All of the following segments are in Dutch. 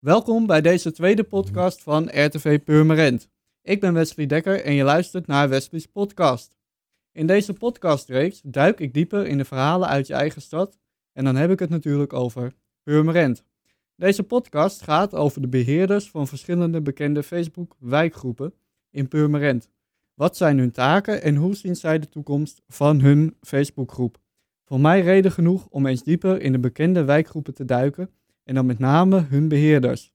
Welkom bij deze tweede podcast van RTV Purmerend. Ik ben Wesley Dekker en je luistert naar Wesley's podcast. In deze podcastreeks duik ik dieper in de verhalen uit je eigen stad en dan heb ik het natuurlijk over Purmerend. Deze podcast gaat over de beheerders van verschillende bekende Facebook wijkgroepen in Purmerend. Wat zijn hun taken en hoe zien zij de toekomst van hun Facebookgroep? Voor mij reden genoeg om eens dieper in de bekende wijkgroepen te duiken en dan met name hun beheerders.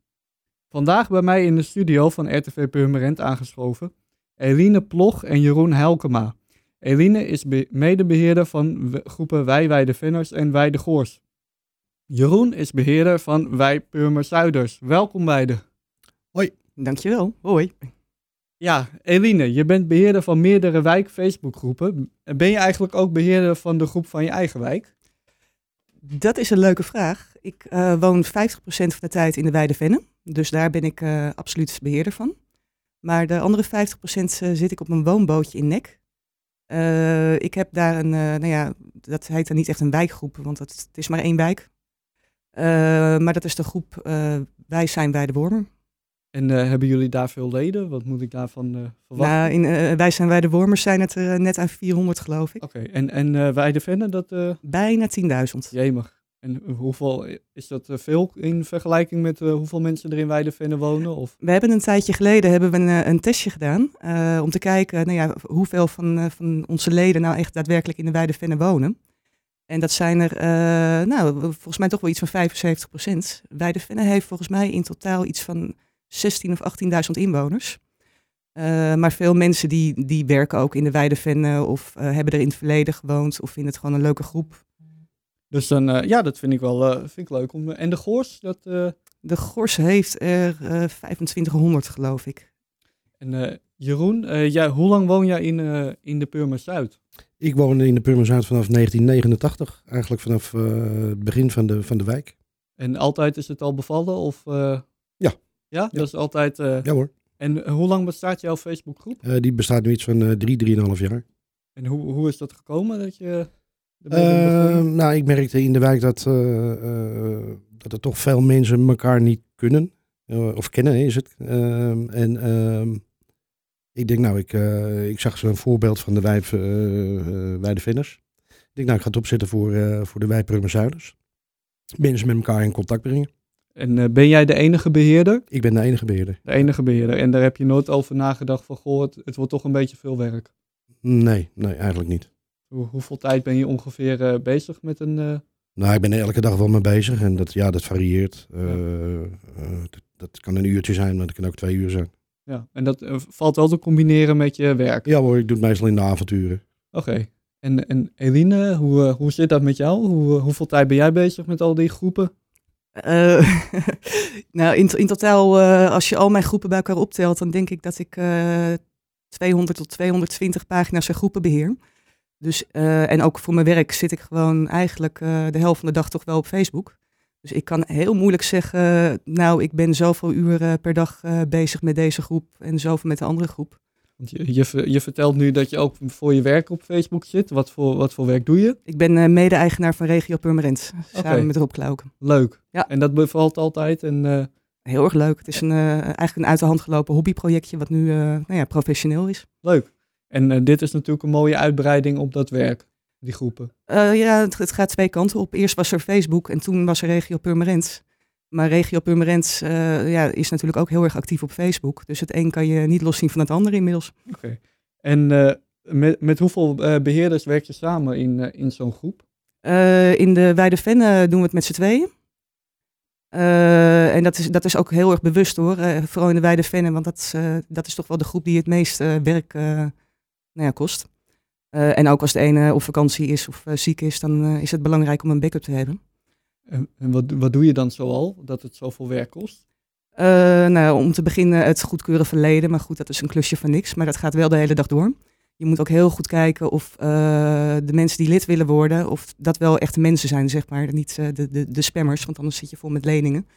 Vandaag bij mij in de studio van RTV Purmerend aangeschoven Eline Ploch en Jeroen Helkema. Eline is medebeheerder van groepen Wij Venners en Wij de Goors. Jeroen is beheerder van Wij Purmer Zuiders. Welkom beiden. Hoi. Dankjewel. Hoi. Ja, Eline, je bent beheerder van meerdere wijk Facebookgroepen. Ben je eigenlijk ook beheerder van de groep van je eigen wijk? Dat is een leuke vraag. Ik uh, woon 50% van de tijd in de Weide Venne. Dus daar ben ik uh, absoluut beheerder van. Maar de andere 50% uh, zit ik op een woonbootje in Nek. Ik heb daar een, nou ja, dat heet dan niet echt een wijkgroep, want het, het is maar één wijk. maar dat is de groep Wij zijn bij de Wormer. En hebben jullie daar veel leden? Wat moet ik daarvan verwachten? Nou, in, Wij zijn bij de Wormers zijn het net aan 400 geloof ik. Oké, okay. en, en Wij de Venne, dat... Bijna 10.000. Jemig. En hoeveel is dat eh, veel in vergelijking met hoeveel mensen er in Weidevenne wonen? Of? We hebben een tijdje geleden hebben we een, eh, een testje gedaan om te kijken nou ja, hoeveel van, van onze leden nou echt daadwerkelijk in de Weidevenne wonen. En dat zijn er, nou, volgens mij toch wel iets van 75 procent. Weidevenne heeft volgens mij in totaal iets van 16 of 18.000 inwoners. maar veel mensen die, die werken ook in de Weidevenne of hebben er in het verleden gewoond of vinden het gewoon een leuke groep. Dus dan, uh, ja, dat vind ik wel uh, vind ik leuk. Om, en de Gors? Dat, uh... De Gors heeft er 2500, geloof ik. En Jeroen, jij, hoe lang woon jij in, in de Purmer Zuid? Ik woon in de Purmer Zuid vanaf 1989. Eigenlijk vanaf het begin van de, van de wijk. En altijd is het al bevallen? Of, ja. Dat is altijd... ja hoor. En hoe lang bestaat jouw Facebookgroep? die bestaat nu iets van drie, drieënhalf jaar. En hoe, hoe is dat gekomen dat je... Uh, nou, ik merkte in de wijk dat, uh, uh, dat er toch veel mensen elkaar niet kunnen. of kennen is het. Ehm, en ehm, ik denk, nou, ik, ik zag zo'n voorbeeld van de wijf, Weidevenners. Ik denk, nou, ik ga het opzetten voor, voor de Zuiders. Mensen met elkaar in contact brengen. En ben jij de enige beheerder? Ik ben de enige beheerder. De enige beheerder. En daar heb je nooit over nagedacht van, goh, het, het wordt toch een beetje veel werk? Nee, nee, eigenlijk niet. Hoe, hoeveel tijd ben je ongeveer uh, bezig met een... Uh... Nou, ik ben er elke dag wel mee bezig en dat, ja, dat varieert. Uh, dat, dat, kan een uurtje zijn, maar dat kan ook twee uur zijn. Ja, en dat valt wel te combineren met je werk? Ja hoor, ik doe het meestal in de avonturen. Oké. Okay. En, en Eline, hoe, hoe zit dat met jou? Hoe, hoeveel tijd ben jij bezig met al die groepen? nou, in, in totaal, als je al mijn groepen bij elkaar optelt, dan denk ik dat ik 200 tot 220 pagina's en groepen beheer. Dus, uh, en ook voor mijn werk zit ik gewoon eigenlijk uh, de helft van de dag toch wel op Facebook. Dus ik kan heel moeilijk zeggen, nou, ik ben zoveel uren per dag uh, bezig met deze groep en zoveel met de andere groep. Want je, je, je, vertelt nu dat je ook voor je werk op Facebook zit. Wat voor, wat voor werk doe je? Ik ben mede-eigenaar van Regio Purmerend, samen okay. met Rob Klauken. Leuk. Ja. En dat bevalt altijd? En, Heel erg leuk. Het is een, eigenlijk een uit de hand gelopen hobbyprojectje wat nu nou ja, professioneel is. Leuk. En dit is natuurlijk een mooie uitbreiding op dat werk, die groepen. Uh, ja, het, het, gaat twee kanten op. Eerst was er Facebook en toen was er Regio Purmerend. Maar Regio Purmerend uh, ja, is natuurlijk ook heel erg actief op Facebook. Dus het een kan je niet loszien van het ander inmiddels. Oké. Okay. En met, met hoeveel beheerders werk je samen in, in zo'n groep? in de Weide Venne doen we het met z'n tweeën. en dat is, dat is ook heel erg bewust hoor. vooral in de Weide Venne, want dat, dat is toch wel de groep die het meest werk nou ja, kost. En ook als de ene op vakantie is of ziek is, dan is het belangrijk om een backup te hebben. En, en wat, wat doe je dan zoal, dat het zoveel werk kost? nou, om te beginnen het goedkeuren verleden, maar goed, dat is een klusje van niks, maar dat gaat wel de hele dag door. Je moet ook heel goed kijken of de mensen die lid willen worden, of dat wel echte mensen zijn, zeg maar, niet de, de, de spammers, want anders zit je vol met leningen.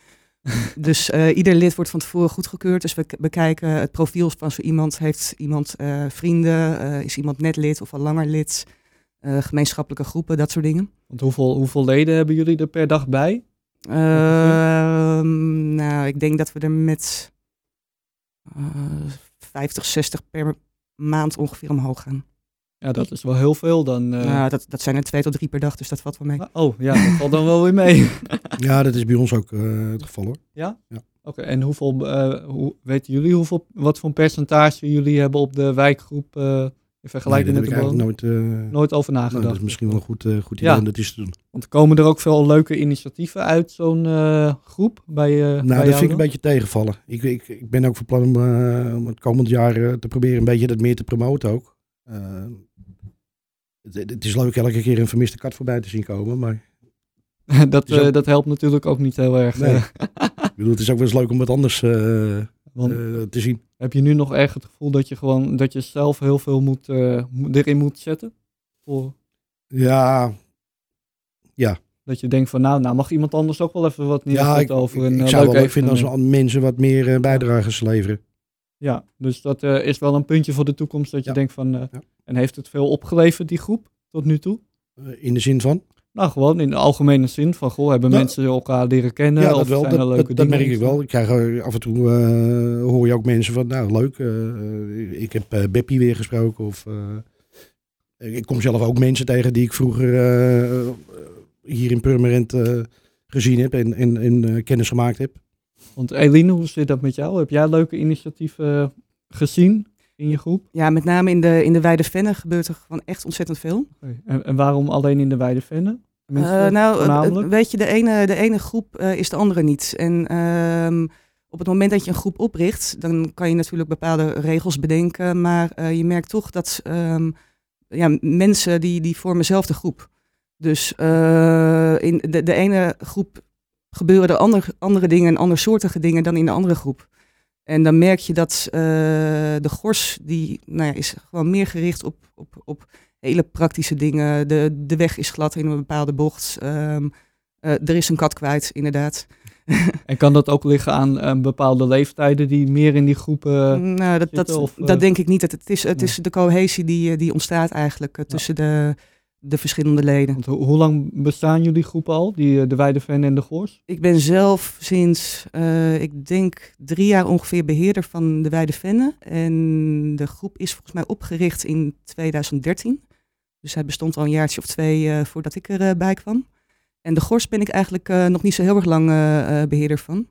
dus ieder lid wordt van tevoren goedgekeurd. Dus we bekijken het profiel van zo iemand. Heeft iemand vrienden? Is iemand net lid of al langer lid? Gemeenschappelijke groepen, dat soort dingen. Want hoeveel, hoeveel leden hebben jullie er per dag bij? Ehm, nou, ik denk dat we er met eh 50, 60 per maand ongeveer omhoog gaan. Ja, dat is wel heel veel dan. eh. Nou, dat, dat zijn er twee tot drie per dag, dus dat valt wel mee. Oh, ja, dat valt dan wel weer mee. Ja, dat is bij ons ook eh, het geval hoor. Oké, en hoeveel, eh, hoe, weten jullie hoeveel, wat voor percentage jullie hebben op de wijkgroep eh, in Nee, vergelijking daar met de nooit... eh, Nooit over nou, nagedacht. dat is misschien wel een goed, eh, goed idee Ja. om dat eens te doen. Want komen er ook veel leuke initiatieven uit zo'n eh, groep bij, eh bij Nou, dat vind ik een beetje tegenvallen. Ik, ik, ik ben ook van plan om, om het komend jaar te proberen een beetje dat meer te promoten ook. Het, het is leuk elke keer een vermiste kat voorbij te zien komen, maar dat, is ook- dat helpt natuurlijk ook niet heel erg. Nee. ik bedoel, het is ook wel eens leuk om wat anders want eh, te zien. heb je nu nog erg het gevoel dat je gewoon dat je zelf heel veel moet, eh, erin moet zetten? Voor, Ja, dat je denkt van nou, nou mag iemand anders ook wel even wat ja neerzetten ik, over ik, een ik eh, zou leuk wel leuk vinden als mensen wat meer eh, bijdragers leveren. Ja, dus dat is wel een puntje voor de toekomst dat je Ja. denkt van Ja. en heeft het veel opgeleverd die groep tot nu toe? In de zin van? Nou, gewoon in de algemene zin van, goh, hebben Nou, mensen elkaar leren kennen? Ja, of dat wel. zijn Dat, er dat, leuke dat dingen merk ik wel. Ik krijg eh, af en toe eh, hoor je ook mensen van, nou leuk, eh, ik heb eh Beppie weer gesproken. Of, eh, ik kom zelf ook mensen tegen die ik vroeger hier in Purmerend eh, gezien heb en, en, en eh, kennis gemaakt heb. Want Eline, hoe zit dat met jou? Heb jij leuke initiatieven gezien in je groep? Ja, met name in de, in de Wijde Venne gebeurt er gewoon echt ontzettend veel. En, en waarom alleen in de Weide Vennen? Eh, nou, weet je, de ene, de ene groep eh, is de andere niet. En ehm, op het moment dat je een groep opricht, dan kan je natuurlijk bepaalde regels bedenken. Maar eh, je merkt toch dat ehm, ja, mensen die, die vormen zelf de groep. Dus in de, de ene groep gebeuren er ander, andere dingen en andersoortige dingen dan in de andere groep. En dan merk je dat de gors, die nou ja, is gewoon meer gericht op, op, op hele praktische dingen. De, de weg is glad in een bepaalde bocht. Ehm, eh, er is een kat kwijt, inderdaad. En kan dat ook liggen aan eh, bepaalde leeftijden die meer in die groepen... nou, dat, dat, zitten of, dat eh, denk ik niet. Het, het is, het nee. is de cohesie die, die ontstaat eigenlijk tussen de, de verschillende leden. Want ho- hoe lang bestaan jullie groepen al? Die, de Weide Vennen en de Goors? Ik ben zelf sinds, ik denk, drie jaar ongeveer beheerder van de Weide Venne. En de groep is volgens mij opgericht in 2013. Dus hij bestond al een jaartje of twee eh, voordat ik erbij kwam. En de Gors ben ik eigenlijk eh, nog niet zo heel erg lang eh, eh, beheerder van.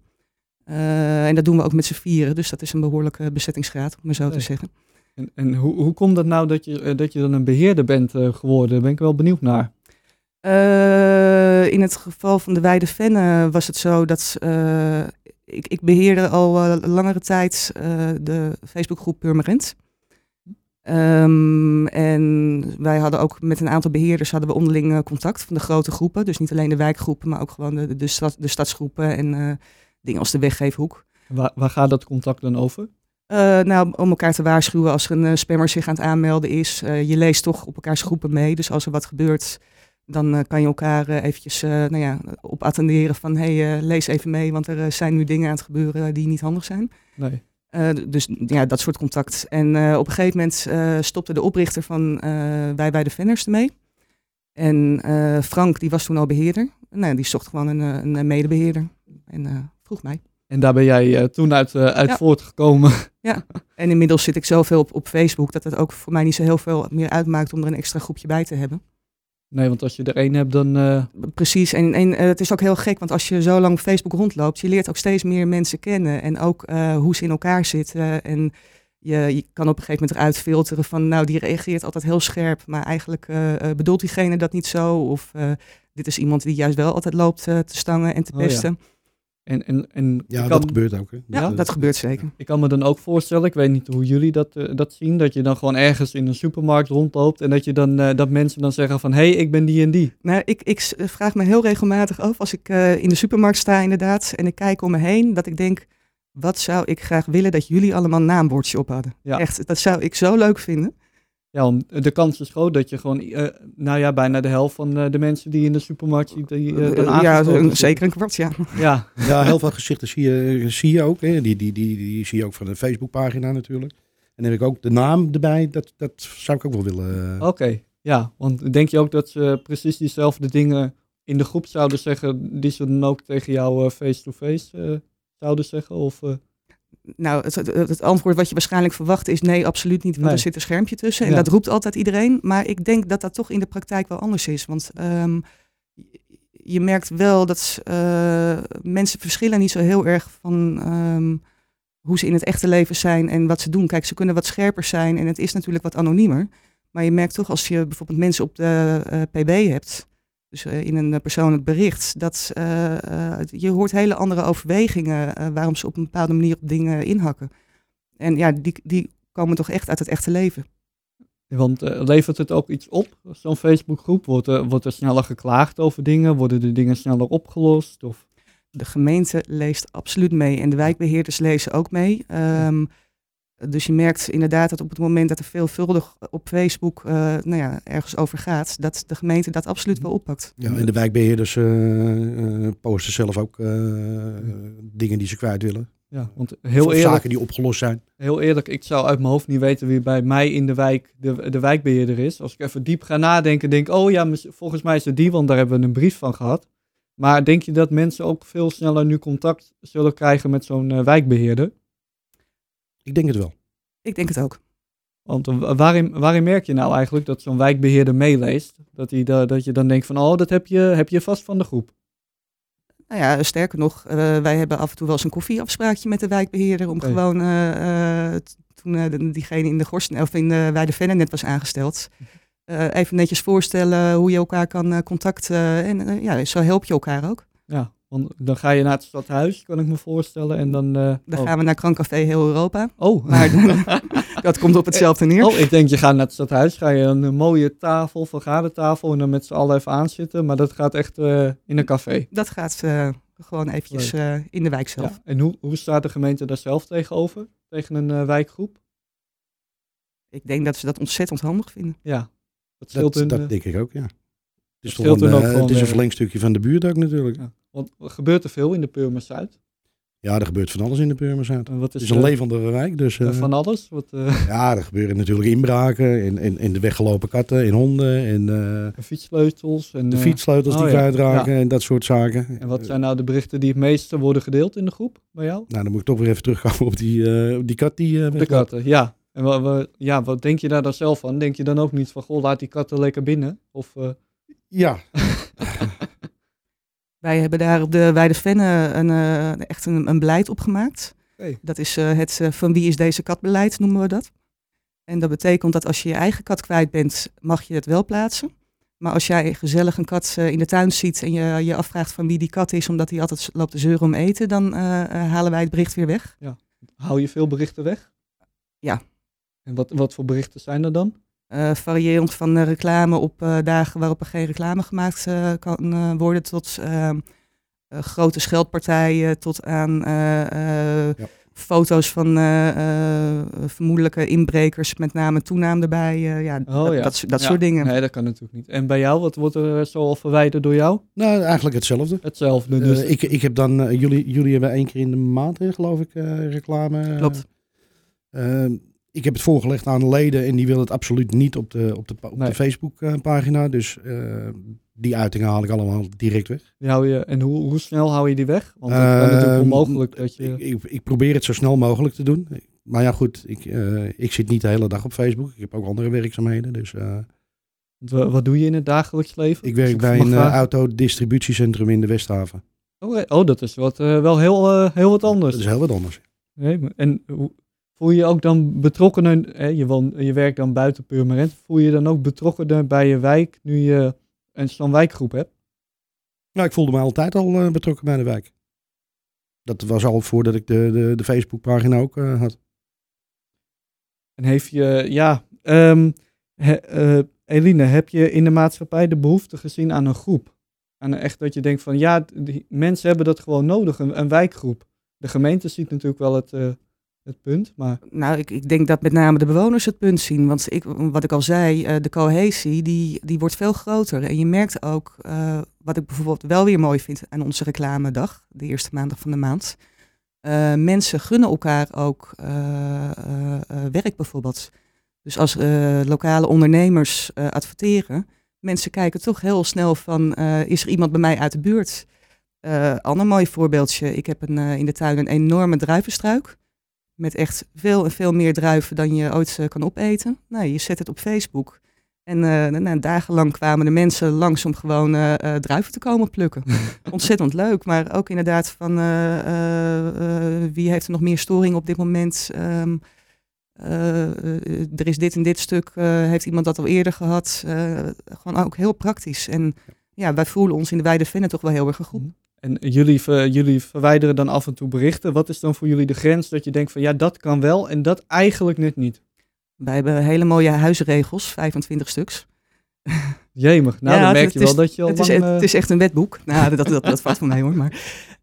En dat doen we ook met z'n vieren, dus dat is een behoorlijke bezettingsgraad, om maar zo te zeggen. En, en hoe, hoe komt dat nou dat je, dat je dan een beheerder bent geworden? Daar ben ik wel benieuwd naar. In het geval van de Weide Venne was het zo dat ik, ik beheerde al langere tijd de Facebookgroep Purmerend. Ehm, en wij hadden ook met een aantal beheerders hadden we onderling eh, contact van de grote groepen. Dus niet alleen de wijkgroepen, maar ook gewoon de, de, stad, de stadsgroepen en eh, dingen als de weggeefhoek. Waar, waar gaat dat contact dan over? Eh, nou, om elkaar te waarschuwen als er een spammer zich aan het aanmelden is. Je leest toch op elkaars groepen mee. Dus als er wat gebeurt, dan kan je elkaar eventjes nou ja, op attenderen van... hé, hey, lees even mee, want er zijn nu dingen aan het gebeuren die niet handig zijn. Nee. Eh, dus ja, dat soort contact. En eh, op een gegeven moment eh, stopte de oprichter van Wij bij de Venners ermee. En Frank, die was toen al beheerder. Nou, die zocht gewoon een, een medebeheerder. En vroeg mij. En daar ben jij toen uit, uit Ja. voortgekomen. En inmiddels zit ik zoveel op, op Facebook dat het ook voor mij niet zo heel veel meer uitmaakt om er een extra groepje bij te hebben. Nee, want als je er één hebt, dan... eh, Precies. En, en eh, het is ook heel gek, want als je zo lang op Facebook rondloopt, je leert ook steeds meer mensen kennen. En ook eh, hoe ze in elkaar zitten. En je, je kan op een gegeven moment eruit filteren van, nou, die reageert altijd heel scherp, maar eigenlijk bedoelt diegene dat niet zo. Of dit is iemand die juist wel altijd loopt te stangen en te Oh ja. En, en, en Ja, dat gebeurt ook. Hè. Ja, eh, dat gebeurt zeker. ik kan me dan ook voorstellen, ik weet niet hoe jullie dat, eh, dat zien, dat je dan gewoon ergens in een supermarkt rondloopt en dat, je dan, eh, dat mensen dan zeggen van, hé, hey, ik ben die en die. Nou, ik, ik s- vraag me heel regelmatig af als ik eh, in de supermarkt sta inderdaad en ik kijk om me heen, dat ik denk, wat zou ik graag willen dat jullie allemaal een naambordje op hadden. Ja. Echt, dat zou ik zo leuk vinden. Ja, want de kans is groot dat je gewoon, eh, nou ja, bijna de helft van eh, de mensen die in de supermarkt ziet, die eh, dan Eh, ja, een- zeker een kwart, ja. Ja, Ja, heel veel gezichten zie je, zie je ook. Hè. Die, die, die, die zie je ook van de Facebookpagina natuurlijk. En dan heb ik ook de naam erbij. Dat, dat zou ik ook wel willen. oké. Ja, want denk je ook dat ze precies diezelfde dingen in de groep zouden zeggen, die ze dan ook tegen jou eh, face-to-face eh, zouden zeggen? Of, eh, Nou, het, het, antwoord wat je waarschijnlijk verwacht is nee, absoluut niet, want Nee. er zit een schermpje tussen. En Ja. dat roept altijd iedereen. Maar ik denk dat dat toch in de praktijk wel anders is. Want ehm, je- je merkt wel dat eh, mensen verschillen niet zo heel erg van ehm, hoe ze in het echte leven zijn en wat ze doen. Kijk, ze kunnen wat scherper zijn en het is natuurlijk wat anoniemer. Maar je merkt toch als je bijvoorbeeld mensen op de eh, PB hebt, dus eh, in een eh, persoonlijk bericht, dat eh, je hoort hele andere overwegingen waarom ze op een bepaalde manier op dingen inhakken. En ja, die, die komen toch echt uit het echte leven. want levert het ook iets op, zo'n Facebookgroep? Wordt er, wordt er sneller geklaagd over dingen? Worden de dingen sneller opgelost? Of? De gemeente leest absoluut mee en de wijkbeheerders lezen ook mee. Ehm, dus je merkt inderdaad dat op het moment dat er veelvuldig op Facebook eh, nou ja, ergens over gaat, dat de gemeente dat absoluut wel oppakt. Ja, en de wijkbeheerders eh, eh, posten zelf ook eh, dingen die ze kwijt willen. Ja, want heel of eerlijk, zaken die opgelost zijn. heel eerlijk, ik zou uit mijn hoofd niet weten wie bij mij in de wijk de, de wijkbeheerder is. Als ik even diep ga nadenken, denk ik, oh ja, volgens mij is het die, want daar hebben we een brief van gehad. Maar denk je dat mensen ook veel sneller nu contact zullen krijgen met zo'n eh, wijkbeheerder? Ik denk het wel. Ik denk het ook. Want waarin, waarin merk je nou eigenlijk dat zo'n wijkbeheerder meeleest? Dat, hij da- dat je dan denkt van, oh, dat heb je, heb je vast van de groep. Nou ja, sterker nog, eh, wij hebben af en toe wel eens een koffieafspraakje met de wijkbeheerder om gewoon, eh, eh, t- toen de- diegene in de Gorsten of in de Weide net was aangesteld, eh, even netjes voorstellen hoe je elkaar kan eh, contacten. En ja, zo help je elkaar ook. Ja, want dan ga je naar het stadhuis, kan ik me voorstellen. En dan... eh, Dan oh. gaan we naar Krankcafé Heel Europa. Oh. Maar dat komt op hetzelfde neer. Oh, ik denk je gaat naar het stadhuis, ga je een, mooie tafel, vergadertafel en dan met z'n allen even aanzitten. Maar dat gaat echt eh, in een café. Dat gaat eh, gewoon eventjes eh, in de wijk zelf. Ja. En hoe, hoe staat de gemeente daar zelf tegenover? Tegen een eh, wijkgroep? Ik denk dat ze dat ontzettend handig vinden. Ja. Dat Dat, hun, dat denk ik ook, ja. Het is, een, ook gewoon het is een verlengstukje van de buurt ook natuurlijk. ja. Want er gebeurt er veel in de Purmer Zuid. Ja, er gebeurt van alles in de Purmerzuid. Wat Het is, is een eh, levendige wijk, dus... eh, van alles? Wat, eh, Ja, er gebeuren natuurlijk inbraken in, in, in de weggelopen katten, in honden, en eh, fietssleutels. En, de eh, fietssleutels oh die ja, kwijtraken en dat soort zaken. En wat zijn nou de berichten die het meeste worden gedeeld in de groep bij jou? Nou, dan moet ik toch weer even terugkomen op die, eh, op die kat die eh De katten, ja. En wa- wa- ja, wat denk je daar dan zelf van? Denk je dan ook niet van, goh, laat die katten lekker binnen? Of, eh, Ja, Wij hebben daar op de Weide Venne een, eh, echt een, een beleid opgemaakt. Oké. Dat is eh, het eh, van wie is deze kat beleid, noemen we dat. En dat betekent dat als je je eigen kat kwijt bent, mag je het wel plaatsen. Maar als jij gezellig een kat in de tuin ziet en je je afvraagt van wie die kat is, omdat hij altijd loopt te zeuren om eten, dan halen wij het bericht weer weg. hou je veel berichten weg? Ja. En wat, wat voor berichten zijn er dan? Eh, variërend van eh, reclame op eh, dagen waarop er geen reclame gemaakt kan eh, worden, tot grote scheldpartijen, tot aan eh, eh, Ja. foto's van eh, eh, vermoedelijke inbrekers met naam en toenaam erbij. eh, ja, dat, dat, Oh Ja. soort dingen. Nee, dat kan natuurlijk niet. En bij jou, wat wordt er zo al verwijderd door jou? nou eigenlijk hetzelfde. Hetzelfde. Dus ik, ik heb dan, jullie, jullie hebben één keer in de maand, geloof ik, eh, reclame. Klopt. Eh, ik heb het voorgelegd aan leden en die willen het absoluut niet op de, op de, op Nee. de Facebook-pagina. Dus eh, die uitingen haal ik allemaal direct weg. die hou je, en hoe, hoe snel hou je die weg? Want het is natuurlijk Ehm, onmogelijk dat je... Ik, ik, ik probeer het zo snel mogelijk te doen. Maar ja, goed, ik, eh, ik zit niet de hele dag op Facebook. Ik heb ook andere werkzaamheden. Dus eh, Wa- Wat doe je in het dagelijks leven? ik werk bij een eh, autodistributiecentrum in de Westhaven. Oké. Oh, dat is wat, eh, wel heel, eh, heel wat anders. Dat is heel wat anders. Nee, en hoe- voel je je ook dan betrokkener, hè, je, woont, je werkt dan buiten Purmerend, voel je je dan ook betrokkener bij je wijk nu je een zo'n wijkgroep hebt? Nou, ik voelde me altijd al eh, betrokken bij de wijk. Dat was al voordat ik de, de, de Facebookpagina ook eh, had. En heeft je, ja, ehm, he- eh, Eline, heb je in de maatschappij de behoefte gezien aan een groep? Aan een echt dat je denkt van, ja, die mensen hebben dat gewoon nodig, een, een wijkgroep. De gemeente ziet natuurlijk wel het, het punt, maar Nou, ik, ik denk dat met name de bewoners het punt zien. Want ik, wat ik al zei, eh, de cohesie die, die wordt veel groter. En je merkt ook, eh, wat ik bijvoorbeeld wel weer mooi vind aan onze reclamedag, de eerste maandag van de maand. eh, mensen gunnen elkaar ook werk bijvoorbeeld. Dus als lokale ondernemers adverteren, mensen kijken toch heel snel van, is er iemand bij mij uit de buurt? Ander mooi voorbeeldje, ik heb een, in de tuin een enorme druivenstruik. Met echt veel en veel meer druiven dan je ooit kan opeten. Nou, je zet het op Facebook. En uh, nou, dagenlang kwamen de mensen langs om gewoon uh, uh, druiven te komen plukken. Ontzettend leuk, maar ook inderdaad van wie heeft er nog meer storing op dit moment? Um, er is dit en dit stuk, heeft iemand dat al eerder gehad? gewoon ook heel praktisch. En ja, wij voelen ons in de wijde vinnen toch wel heel erg een groep. En jullie, jullie verwijderen dan af en toe berichten. Wat is dan voor jullie de grens dat je denkt van ja, dat kan wel en dat eigenlijk net niet? Wij hebben hele mooie huisregels, 25 stuks. Jemig, nou dan merk je wel dat je al het is, het is echt een wetboek. Nou, dat, dat, dat valt van mij hoor. Maar,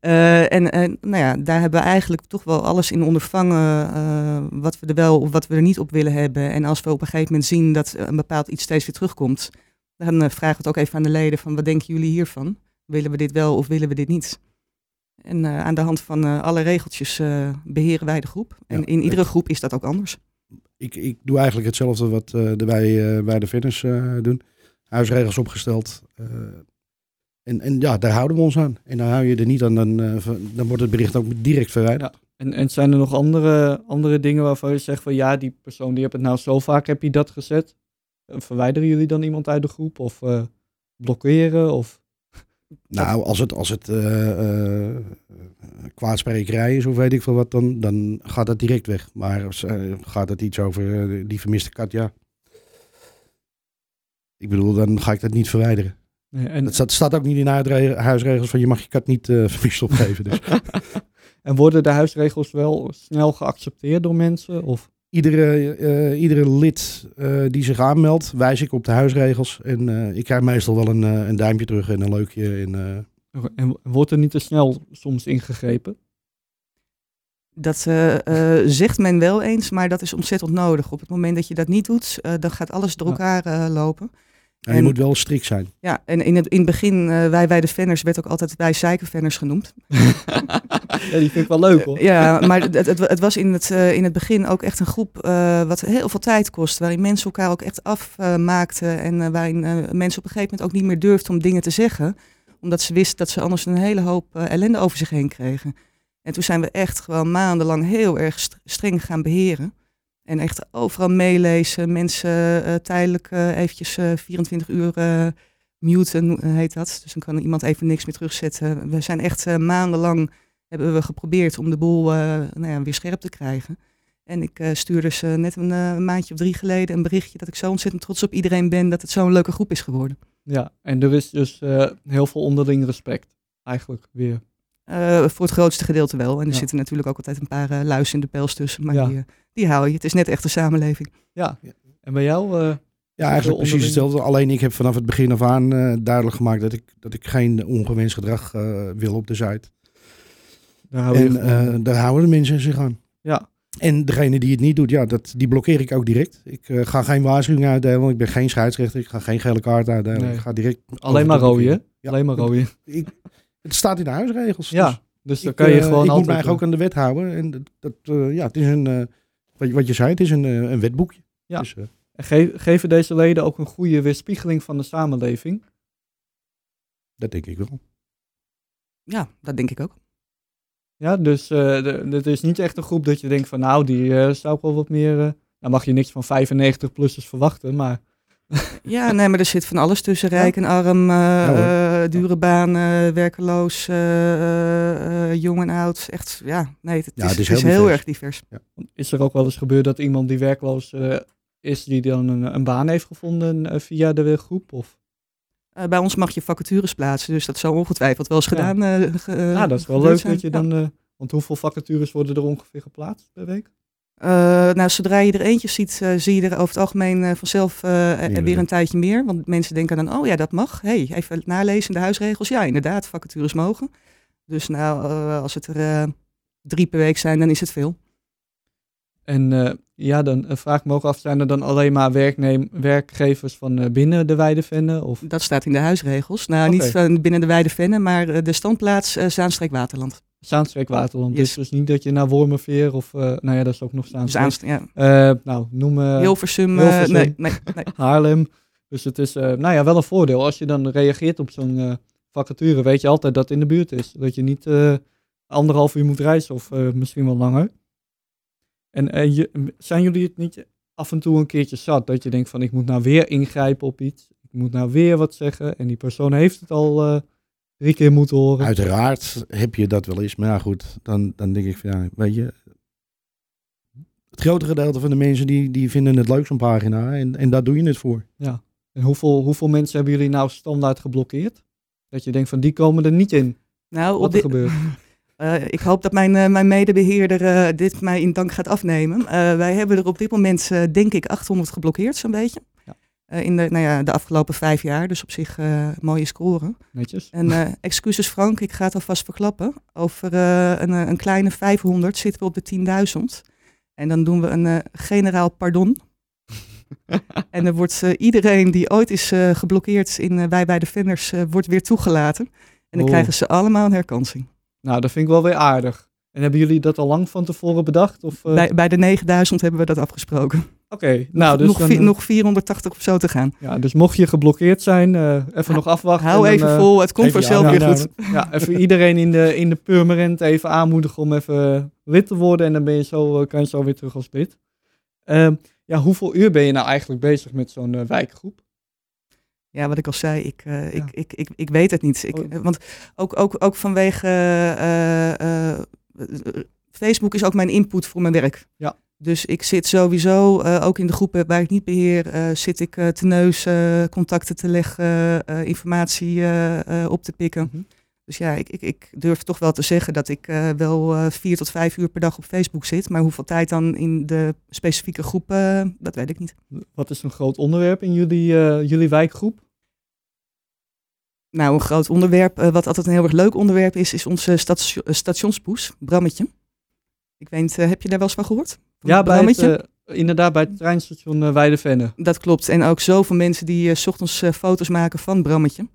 uh, en, en nou ja, daar hebben we eigenlijk toch wel alles in ondervangen uh, wat we er wel of wat we er niet op willen hebben. En als we op een gegeven moment zien dat een bepaald iets steeds weer terugkomt, dan vragen we het ook even aan de leden van wat denken jullie hiervan? Willen we dit wel of willen we dit niet? En aan de hand van alle regeltjes beheren wij de groep. En ja, in iedere groep is dat ook anders ik, ik doe eigenlijk hetzelfde wat uh, de wij, uh, wij de fitness uh, doen. Huisregels opgesteld. en, en ja, daar houden we ons aan. En dan hou je er niet aan, dan, dan wordt het bericht ook direct verwijderd. Ja. En, en zijn er nog andere, andere dingen waarvan je zegt van ja, die persoon die hebt het nou zo vaak, heb je dat gezet? Verwijderen jullie dan iemand uit de groep of blokkeren? Of... Nou, als het, als het kwaadsprekerij is of weet ik veel wat, dan, dan gaat dat direct weg. Maar uh, gaat het iets over uh, die vermiste kat, ja. Ik bedoel, dan ga ik dat niet verwijderen. Nee, en... Dat staat, staat, ook niet in de huisregels van je mag je kat niet uh, vermist opgeven. Dus. en worden de huisregels wel snel geaccepteerd door mensen? Of? Iedere, iedere lid die zich aanmeldt, wijs ik op de huisregels. En ik krijg meestal wel een, een duimpje terug en een leukje. En, en wordt er niet te snel soms ingegrepen? Dat uh, uh, zegt men wel eens, maar dat is ontzettend nodig. Op het moment dat je dat niet doet, uh, dan gaat alles door elkaar lopen. Ja, en, je moet wel strikt zijn. Ja, en in het, in het begin, wij, wij de fanners, werd ook altijd wij zeikenfanners genoemd. ja, die vind ik wel leuk hoor. ja, maar het, het, het, was in het, in het begin ook echt een groep wat heel veel tijd kost. Waarin mensen elkaar ook echt afmaakten. en waarin mensen op een gegeven moment ook niet meer durfden om dingen te zeggen omdat ze wisten dat ze anders een hele hoop uh, ellende over zich heen kregen. En toen zijn we echt gewoon maandenlang heel erg streng gaan beheren. En echt overal meelezen, mensen uh, tijdelijk uh, eventjes 24 uur muten, heet dat. Dus dan kan iemand even niks meer terugzetten. We zijn echt maandenlang, hebben we geprobeerd om de boel nou ja, weer scherp te krijgen. En ik stuurde ze net een maandje of drie geleden een berichtje dat ik zo ontzettend trots op iedereen ben dat het zo'n leuke groep is geworden. Ja, en er is dus heel veel onderling respect, eigenlijk weer. Uh, voor het grootste gedeelte wel. En er zitten natuurlijk ook altijd een paar uh, luizen in de pels tussen, maar ja. die, die hou je. Het is net echt een samenleving. Ja, en bij jou? ja, eigenlijk precies hetzelfde. Alleen ik heb vanaf het begin af aan duidelijk gemaakt dat ik, dat ik geen ongewenst gedrag wil op de site. Daar en daar houden de mensen zich aan. Ja, en degene die het niet doet, ja, dat, die blokkeer ik ook direct. Ik uh, ga geen waarschuwing uitdelen, ik ben geen scheidsrechter, ik ga geen gele kaart uitdelen. Nee. Ik ga direct... Alleen maar rode, ja. Alleen maar rode. Ik, het staat in de huisregels. Ja, dus, dus dan kan je uh, gewoon Ik moet mij ook aan de wet houden. En dat, dat uh, ja, het is een, wat, wat je zei, het is een, een wetboekje. Ja. Dus, en ge geven deze leden ook een goede weerspiegeling van de samenleving? Dat denk ik wel. Ja, dat denk ik ook. Ja, dus uh, het is niet echt een groep dat je denkt van nou, die uh, zou ik wel wat meer... Uh, nou mag je niks van 95-plussers verwachten, maar... ja, nee, maar er zit van alles tussen. Rijk en arm, ja, dure baan, werkeloos, jong en oud. Echt, ja, nee, het, ja, is, het is, heel, het is heel, erg divers. Ja. Is er ook wel eens gebeurd dat iemand die werkloos is, die dan een, een baan heeft gevonden via de groep? Of? Uh, bij ons mag je vacatures plaatsen, dus dat zou ongetwijfeld wel eens gedaan. Ja, uh, ge, ja dat is wel leuk dat je dan. Uh, want hoeveel vacatures worden er ongeveer geplaatst per week? Nou, zodra je er eentje ziet, zie je er over het algemeen vanzelf weer een tijdje meer. Want mensen denken dan, oh ja, dat mag. hey, even nalezen in de huisregels. Ja, inderdaad, vacatures mogen. Dus nou, als het er drie per week zijn, dan is het veel. En ja, dan uh, vraag ook af, zijn er dan alleen maar werkneem, werkgevers van binnen de Weidevennen? Of? Dat staat in de huisregels. Nou, okay. niet van binnen de Weidevennen, maar de standplaats Zaanstreek-Waterland. Zaanstreek-Waterland. Yes. Dus, dus niet dat je naar Wormerveer of, nou ja, dat is ook nog Zaanstreek. Zaanstreek ja. nou, noem... Hilversum. Hilversum nee, nee, nee. Haarlem. Dus het is, eh, nou ja, wel een voordeel. Als je dan reageert op zo'n eh, vacature, weet je altijd dat het in de buurt is. Dat je niet eh, anderhalf uur moet reizen of eh, misschien wel langer. En eh, je, zijn jullie het niet af en toe een keertje zat? Dat je denkt van, ik moet nou weer ingrijpen op iets. Ik moet nou weer wat zeggen. En die persoon heeft het al eh, drie keer moeten horen. Uiteraard heb je dat wel eens. Maar ja, goed, dan, dan denk ik van ja, weet je. Het grote gedeelte van de mensen die, die vinden het leuk zo'n pagina. En, en daar doe je het voor. En hoeveel, hoeveel mensen hebben jullie nou standaard geblokkeerd? Dat je denkt van, die komen er niet in. Nou, Wat er dit, gebeurt. Eh, ik hoop dat mijn, eh, mijn medebeheerder eh, dit mij in dank gaat afnemen. Eh, wij hebben er op dit moment, denk ik, 800 geblokkeerd, zo'n beetje. Eh, in de, nou ja, de afgelopen vijf jaar, dus op zich eh, mooie score. Netjes. En eh, excuses Frank, ik ga het alvast verklappen. Over een, een kleine 500 zitten we op de 10.000. En dan doen we een generaal pardon. en er wordt eh, iedereen die ooit is geblokkeerd in Wij bij de Venners, eh, wordt weer toegelaten. En dan Oh. krijgen ze allemaal een herkansing. Nou, dat vind ik wel weer aardig. En hebben jullie dat al lang van tevoren bedacht? Of, Bij, bij de 9000 hebben we dat afgesproken. Oké, nou, dus, nog, dan, vi- eh, nog 480 of zo te gaan. ja, dus mocht je geblokkeerd zijn, eh, even nog afwachten. Hou dan, even eh, vol, het komt vanzelf weer aandacht goed. Ja, even iedereen in de, in de permanent even aanmoedigen om even lid te worden. En dan ben je zo, kan je zo weer terug als lid. Ehm, ja, hoeveel uur ben je nou eigenlijk bezig met zo'n wijkgroep? Ja, wat ik al zei, ik, Ja. ik, ik, ik, ik weet het niet. Ik, Oh. want ook, ook, ook vanwege Facebook is ook mijn input voor mijn werk. Ja. Dus ik zit sowieso, eh, ook in de groepen waar ik niet beheer, eh, zit ik eh, te neus contacten te leggen, informatie op te pikken. Mhm. Dus ja, ik, ik, ik durf toch wel te zeggen dat ik wel vier tot vijf uur per dag op Facebook zit. Maar hoeveel tijd dan in de specifieke groep, eh, dat weet ik niet. Wat is een groot onderwerp in jullie, jullie wijkgroep? Nou, een groot onderwerp, wat altijd een heel erg leuk onderwerp is, is onze station, stationspoes, Brammetje. Ik weet, heb je daar wel eens van gehoord? Ja, bij het, eh, inderdaad, bij het treinstation uh, Weidevenne. Dat klopt. En ook zoveel mensen die eh, s ochtends eh, foto's maken van Brammetje.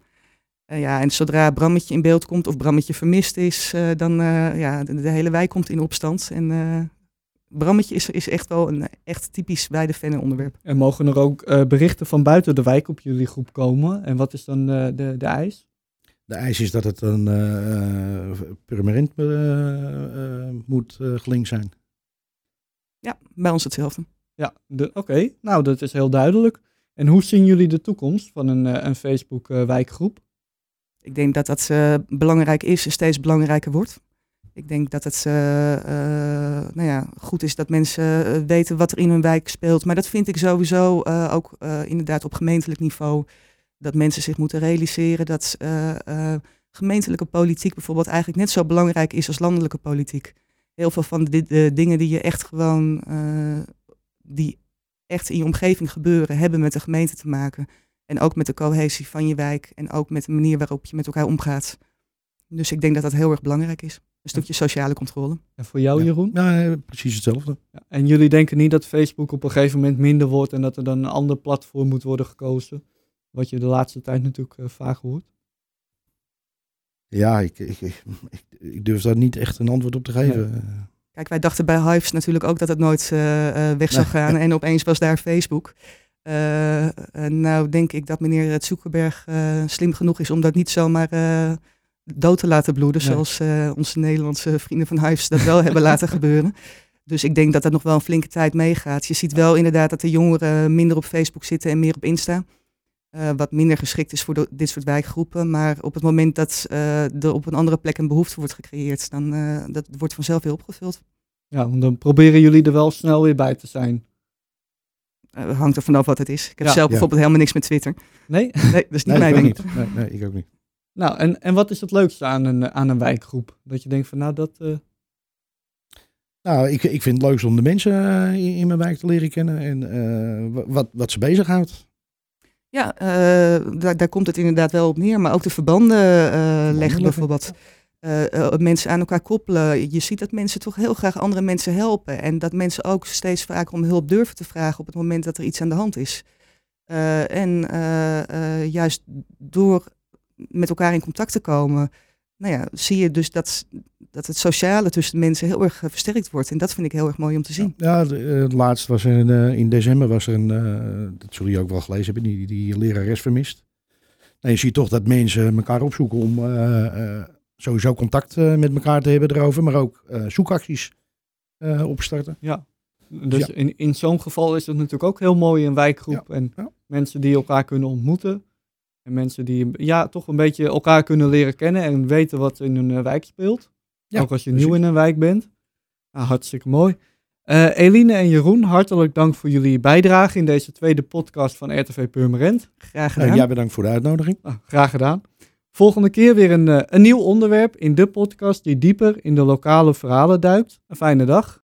Eh, ja, en zodra Brammetje in beeld komt of Brammetje vermist is, eh, dan uh, ja, de, de, hele wijk komt in opstand. En uh, Brammetje is, is echt wel een echt typisch Weidevenne onderwerp. En mogen er ook uh, berichten van buiten de wijk op jullie groep komen? En wat is dan uh, de, de eis? De eis is dat het een uh, permanent uh, moet gelinkt zijn. Ja, bij ons hetzelfde. Ja, oké. Okay. Nou, dat is heel duidelijk. En hoe zien jullie de toekomst van een, een Facebook-wijkgroep? Ik denk dat dat uh, belangrijk is en steeds belangrijker wordt. Ik denk dat het uh, uh, nou ja, goed is dat mensen weten wat er in hun wijk speelt. Maar dat vind ik sowieso ook inderdaad op gemeentelijk niveau. Dat mensen zich moeten realiseren dat gemeentelijke politiek bijvoorbeeld eigenlijk net zo belangrijk is als landelijke politiek. Heel veel van de, de dingen die je echt gewoon, uh, die echt in je omgeving gebeuren, hebben met de gemeente te maken. En ook met de cohesie van je wijk en ook met de manier waarop je met elkaar omgaat. Dus ik denk dat dat heel erg belangrijk is. Een stukje sociale controle. En voor jou, ja. Jeroen? Ja, precies hetzelfde. Ja. En jullie denken niet dat Facebook op een gegeven moment minder wordt en dat er dan een ander platform moet worden gekozen? Wat je de laatste tijd natuurlijk uh, vaak hoort. Ja, ik, ik, ik, ik, durf daar niet echt een antwoord op te geven. Nee. Kijk, wij dachten bij Hives natuurlijk ook dat het nooit uh, uh, weg zou gaan. en opeens was daar Facebook. Uh, nou denk ik dat meneer Zuckerberg uh, slim genoeg is om dat niet zomaar uh, dood te laten bloeden, nee. zoals uh, onze Nederlandse vrienden van Hives dat wel hebben laten gebeuren. Dus ik denk dat dat nog wel een flinke tijd meegaat. Je ziet wel inderdaad dat de jongeren minder op Facebook zitten en meer op Insta. Uh, wat minder geschikt is voor de, dit soort wijkgroepen. Maar op het moment dat uh, er op een andere plek een behoefte wordt gecreëerd, dan uh, dat wordt vanzelf weer opgevuld. Ja, dan proberen jullie er wel snel weer bij te zijn. Uh, hangt er vanaf wat het is. Ik heb ja, zelf ja. bijvoorbeeld helemaal niks met Twitter. Nee? Nee, dat is niet nee, mijn ding. Niet. Nee, nee, ik ook niet. Nou, en, en wat is het leukste aan een, aan een wijkgroep? Dat je denkt van, nou, dat... Uh... Nou, ik, ik vind het leukst om de mensen in, in, mijn wijk te leren kennen en uh, wat, wat ze bezighoudt. Ja, daar, daar, komt het inderdaad wel op neer. Maar ook de verbanden leggen bijvoorbeeld. Uh, mensen aan elkaar koppelen. Je ziet dat mensen toch heel graag andere mensen helpen. En dat mensen ook steeds vaker om hulp durven te vragen op het moment dat er iets aan de hand is. Uh, en juist door met elkaar in contact te komen, nou ja, zie je dus dat, dat het sociale tussen de mensen heel erg eh, versterkt wordt. En dat vind ik heel erg mooi om te zien. Ja, eh, het laatst was er een, eh, in december was er een, eh, dat zullen jullie ook wel gelezen hebben, die, die lerares vermist. En je ziet toch dat mensen elkaar opzoeken om eh, eh, sowieso contact eh, met elkaar te hebben erover, maar ook eh, zoekacties eh, opstarten. Dus Ja. in, in zo'n geval is het natuurlijk ook heel mooi een wijkgroep en ja. mensen die elkaar kunnen ontmoeten. En mensen die ja, toch een beetje elkaar kunnen leren kennen en weten wat in hun eh, wijk speelt. Ja, ook als je precies. nieuw in een wijk bent. Nou, hartstikke mooi. Eh, Eline en Jeroen, hartelijk dank voor jullie bijdrage in deze tweede podcast van RTV Purmerend. Graag Eh, gedaan. jij bedankt voor de uitnodiging. Nou, graag gedaan. Volgende keer weer een, eh, een nieuw onderwerp in de podcast die dieper in de lokale verhalen duikt. Een fijne dag.